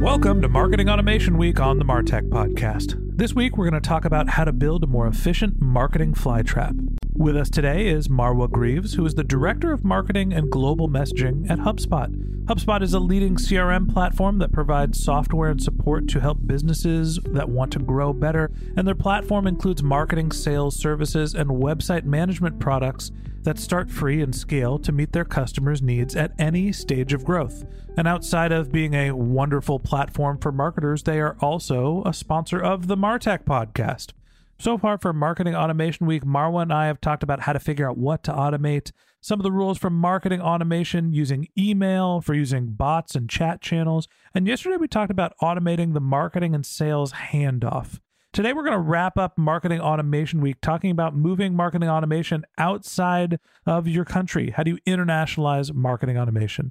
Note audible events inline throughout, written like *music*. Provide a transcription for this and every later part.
Welcome to Marketing Automation Week on the Martech Podcast. This week, we're going to talk about how to build a more efficient marketing flytrap. With us today is Marwa Greaves, who is the Director of Marketing and Global Messaging at HubSpot. HubSpot is a leading CRM platform that provides software and support to help businesses that want to grow better, and their platform includes marketing, sales, services, and website management products that start free and scale to meet their customers' needs at any stage of growth. And outside of being a wonderful platform for marketers, they are also a sponsor of the Martech podcast. So far for Marketing Automation Week, Marwa and I have talked about how to figure out what to automate, some of the rules for marketing automation using email, for using bots and chat channels. And yesterday we talked about automating the marketing and sales handoff. Today we're going to wrap up Marketing Automation Week talking about moving marketing automation outside of your country. How do you internationalize marketing automation?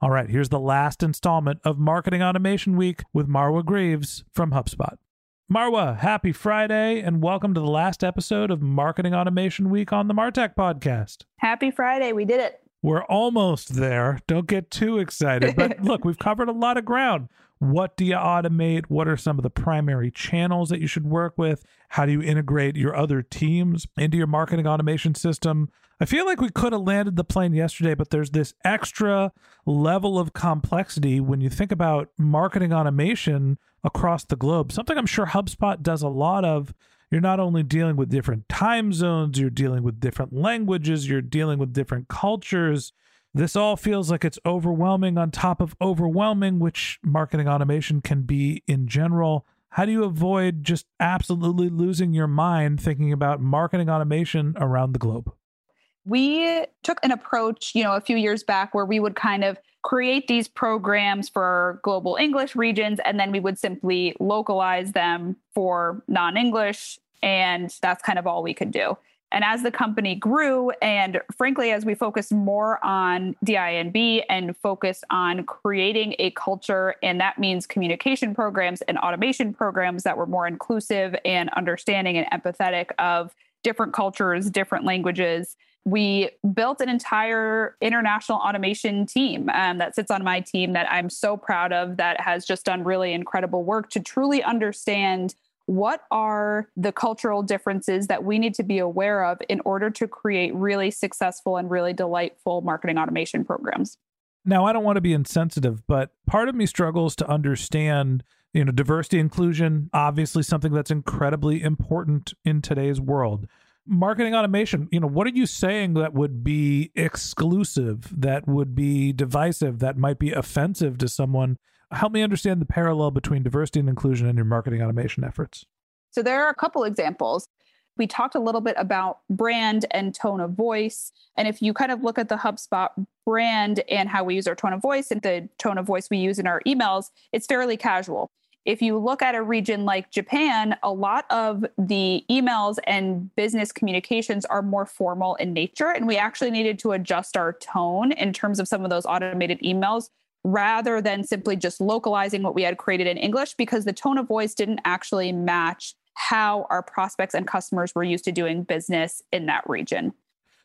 All right, here's the last installment of Marketing Automation Week with Marwa Greaves from HubSpot. Marwa, happy Friday and welcome to the last episode of Marketing Automation Week on the Martech podcast. Happy Friday. We did it. We're almost there. Don't get too excited. But *laughs* look, we've covered a lot of ground. What do you automate? What are some of the primary channels that you should work with? How do you integrate your other teams into your marketing automation system? I feel like we could have landed the plane yesterday, but there's this extra level of complexity when you think about marketing automation across the globe. Something I'm sure HubSpot does a lot of. You're not only dealing with different time zones, you're dealing with different languages, you're dealing with different cultures. This all feels like it's overwhelming on top of overwhelming, which marketing automation can be in general. How do you avoid just absolutely losing your mind thinking about marketing automation around the globe? We took an approach, you know, a few years back where we would kind of create these programs for global English regions, and then we would simply localize them for non English. And that's kind of all we could do. And as the company grew, and frankly, as we focused more on DI&B and focused on creating a culture, and that means communication programs and automation programs that were more inclusive and understanding and empathetic of different cultures, different languages, we built an entire international automation team um, that sits on my team that I'm so proud of that has just done really incredible work to truly understand what are the cultural differences that we need to be aware of in order to create really successful and really delightful marketing automation programs. Now, I don't want to be insensitive, but part of me struggles to understand, you know, diversity inclusion, obviously something that's incredibly important in today's world marketing automation, you know, what are you saying that would be exclusive, that would be divisive, that might be offensive to someone? Help me understand the parallel between diversity and inclusion in your marketing automation efforts. So there are a couple examples. We talked a little bit about brand and tone of voice. And if you kind of look at the HubSpot brand and how we use our tone of voice and the tone of voice we use in our emails, it's fairly casual if you look at a region like Japan, a lot of the emails and business communications are more formal in nature. And we actually needed to adjust our tone in terms of some of those automated emails rather than simply just localizing what we had created in English because the tone of voice didn't actually match how our prospects and customers were used to doing business in that region.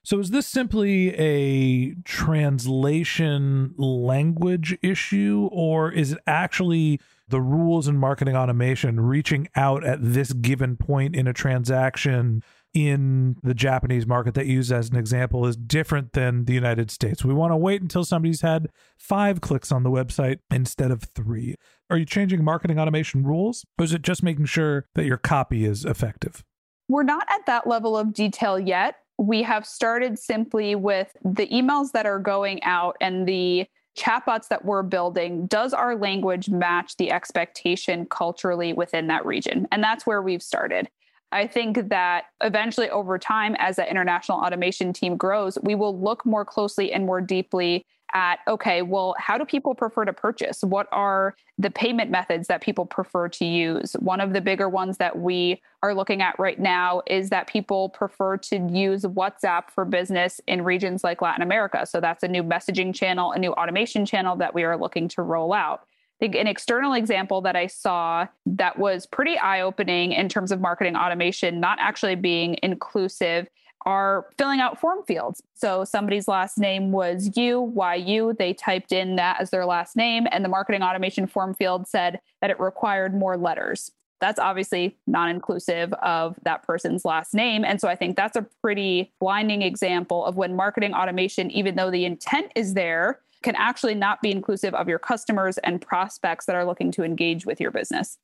So is this simply a translation language issue, or is it actually the rules in marketing automation reaching out at this given point in a transaction in the Japanese market that you use as an example is different than the United States. We want to wait until somebody's had five clicks on the website instead of three. Are you changing marketing automation rules, or is it just making sure that your copy is effective? We're not at that level of detail yet we have started simply with the emails that are going out and the chatbots that we're building does our language match the expectation culturally within that region? And that's where we've started i think that eventually over time as the international automation team grows we will look more closely and more deeply at okay, well, how do people prefer to purchase? What are the payment methods that people prefer to use? One of the bigger ones that we are looking at right now is that people prefer to use WhatsApp for business in regions like Latin America. So that's a new messaging channel, a new automation channel that we are looking to roll out. Think an external example that I saw that was pretty eye opening in terms of marketing automation, not actually being inclusive, are filling out form fields. So somebody's last name was you, YU. They typed in that as their last name, and the marketing automation form field said that it required more letters. That's obviously non inclusive of that person's last name. And so I think that's a pretty blinding example of when marketing automation, even though the intent is there, can actually not be inclusive of your customers and prospects that are looking to engage with your business.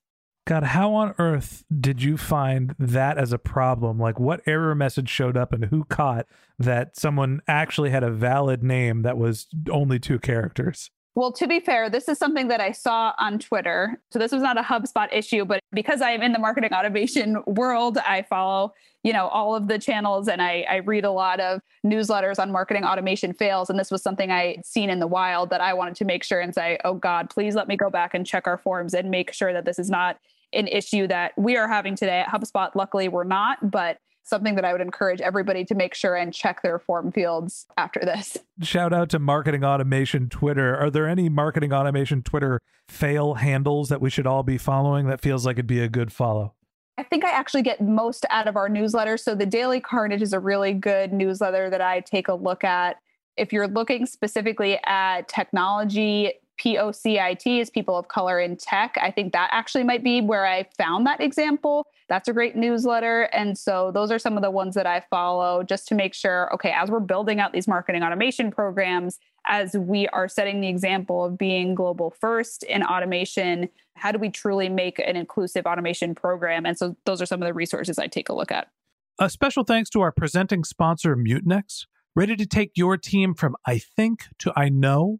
God, how on earth did you find that as a problem? Like, what error message showed up and who caught that someone actually had a valid name that was only two characters? Well, to be fair, this is something that I saw on Twitter. So this was not a HubSpot issue, but because I am in the marketing *laughs* automation world, I follow, you know, all of the channels and I, I read a lot of newsletters on marketing automation fails. And this was something I had seen in the wild that I wanted to make sure and say, oh God, please let me go back and check our forms and make sure that this is not an issue that we are having today at HubSpot. Luckily, we're not, but something that I would encourage everybody to make sure and check their form fields after this. Shout out to Marketing Automation Twitter. Are there any Marketing Automation Twitter fail handles that we should all be following that feels like it'd be a good follow? I think I actually get most out of our newsletter. So the Daily Carnage is a really good newsletter that I take a look at. If you're looking specifically at technology, POCIT is people of color in tech. I think that actually might be where I found that example. That's a great newsletter. And so those are some of the ones that I follow just to make sure, okay, as we're building out these marketing automation programs, as we are setting the example of being global first in automation, how do we truly make an inclusive automation program? And so those are some of the resources I take a look at. A special thanks to our presenting sponsor, Mutinex. Ready to take your team from I think to I know?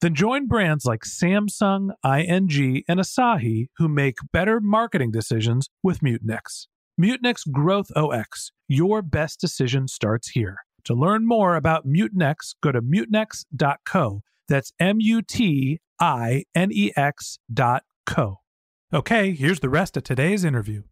Then join brands like Samsung, ING, and Asahi who make better marketing decisions with Mutinex. Mutinex GrowthOS. Your best decision starts here. To learn more about Mutinex, go to mutinex.co. That's M U T I N E X dot co. Okay, here's the rest of today's interview.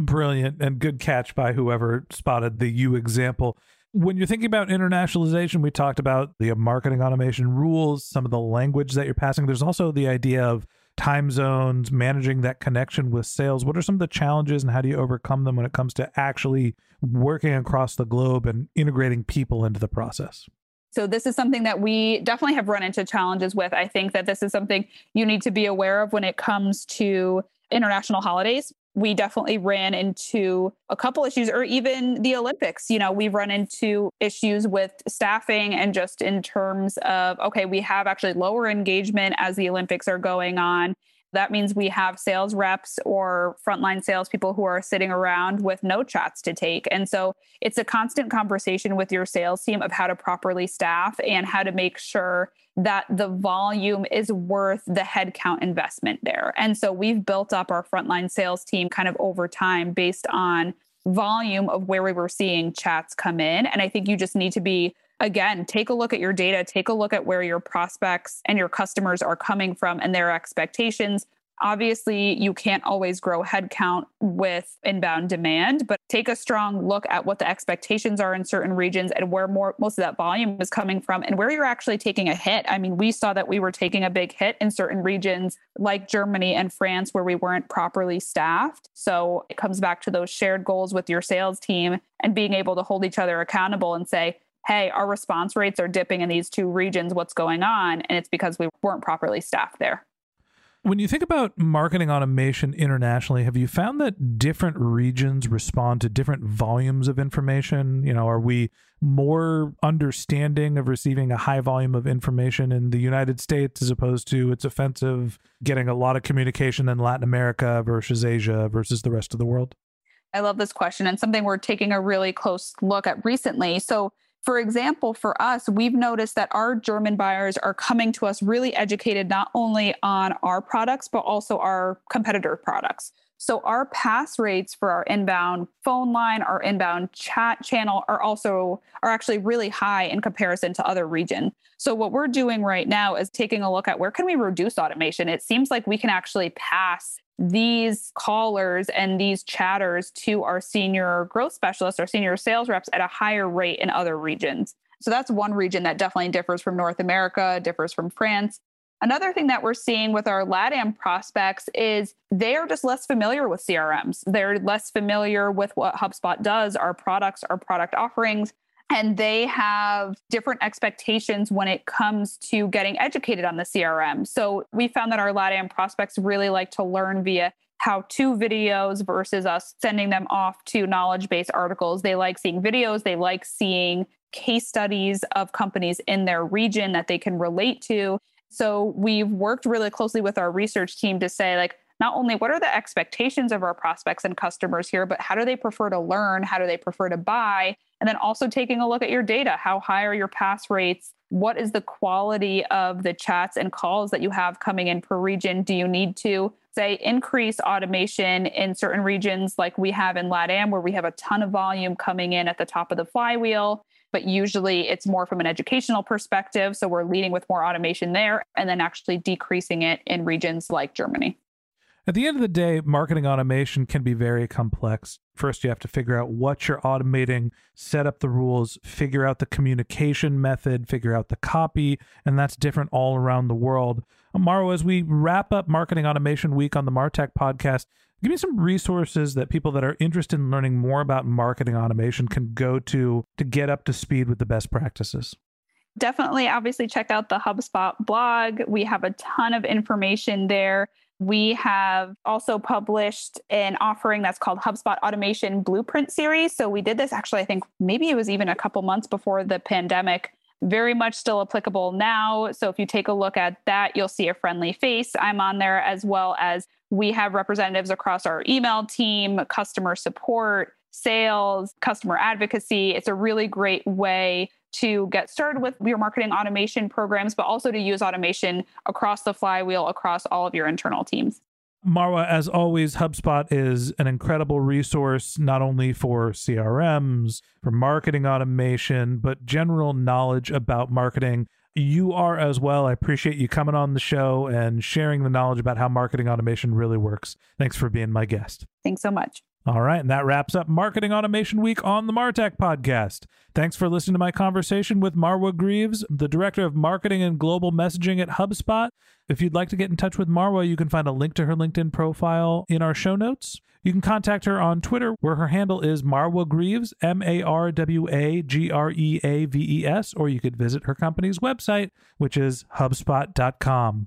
Brilliant and good catch by whoever spotted the you example. When you're thinking about internationalization, we talked about the marketing automation rules, some of the language that you're passing. There's also the idea of time zones, managing that connection with sales. What are some of the challenges and how do you overcome them when it comes to actually working across the globe and integrating people into the process? So this is something that we definitely have run into challenges with. I think that this is something you need to be aware of when it comes to international holidays. We definitely ran into a couple issues, or even the Olympics. You know, we've run into issues with staffing and just in terms of, okay, we have actually lower engagement as the Olympics are going on. That means we have sales reps or frontline salespeople who are sitting around with no chats to take. And so it's a constant conversation with your sales team of how to properly staff and how to make sure that the volume is worth the headcount investment there. And so we've built up our frontline sales team kind of over time based on volume of where we were seeing chats come in. And I think you just need to be again, take a look at your data, take a look at where your prospects and your customers are coming from and their expectations. Obviously, you can't always grow headcount with inbound demand, but take a strong look at what the expectations are in certain regions and where more most of that volume is coming from and where you're actually taking a hit. I mean, we saw that we were taking a big hit in certain regions like Germany and France where we weren't properly staffed. So it comes back to those shared goals with your sales team and being able to hold each other accountable and say, hey, our response rates are dipping in these two regions. What's going on? And it's because we weren't properly staffed there. When you think about marketing automation internationally, have you found that different regions respond to different volumes of information? You know, are we more understanding of receiving a high volume of information in the United States as opposed to it's offensive getting a lot of communication in Latin America versus Asia versus the rest of the world? I love this question and something we're taking a really close look at recently. So, for example, for us, we've noticed that our German buyers are coming to us really educated not only on our products, but also our competitor products. So our pass rates for our inbound phone line, our inbound chat channel are also are actually really high in comparison to other region. So what we're doing right now is taking a look at where can we reduce automation? It seems like we can actually pass these callers and these chatters to our senior growth specialists, our senior sales reps at a higher rate in other regions. So that's one region that definitely differs from North America, differs from France. Another thing that we're seeing with our LATAM prospects is they are just less familiar with CRMs. They're less familiar with what HubSpot does, our products, our product offerings and they have different expectations when it comes to getting educated on the CRM. So we found that our LATAM prospects really like to learn via how to videos versus us sending them off to knowledge based articles. They like seeing videos, they like seeing case studies of companies in their region that they can relate to. So we've worked really closely with our research team to say, like, not only what are the expectations of our prospects and customers here, but how do they prefer to learn? How do they prefer to buy? And then also taking a look at your data. How high are your pass rates? What is the quality of the chats and calls that you have coming in per region? Do you need to say increase automation in certain regions like we have in LATAM, where we have a ton of volume coming in at the top of the flywheel? But usually it's more from an educational perspective. So we're leading with more automation there and then actually decreasing it in regions like Germany. At the end of the day, marketing automation can be very complex. First, you have to figure out what you're automating, set up the rules, figure out the communication method, figure out the copy, and that's different all around the world. Marwa, as we wrap up Marketing Automation Week on the Martech podcast, give me some resources that people that are interested in learning more about marketing automation can go to to get up to speed with the best practices definitely obviously check out the HubSpot blog. We have a ton of information there. We have also published an offering that's called HubSpot Automation Blueprint Series. So we did this actually, I think maybe it was even a couple months before the pandemic. Very much still applicable now. So if you take a look at that, you'll see a friendly face. I'm on there as well as we have representatives across our email team, customer support, sales, customer advocacy. It's a really great way to get started with your marketing automation programs, but also to use automation across the flywheel, across all of your internal teams. Marwa, as always, HubSpot is an incredible resource, not only for CRMs, for marketing automation, but general knowledge about marketing. You are as well. I appreciate you coming on the show and sharing the knowledge about how marketing automation really works. Thanks for being my guest. Thanks so much. All right, and that wraps up Marketing Automation Week on the Martech podcast. Thanks for listening to my conversation with Marwa Greaves, the Director of Marketing and Global Messaging at HubSpot. If you'd like to get in touch with Marwa, you can find a link to her LinkedIn profile in our show notes. You can contact her on Twitter, where her handle is Marwa Greaves, M A R W A G R E A V E S, or you could visit her company's website, which is HubSpot.com.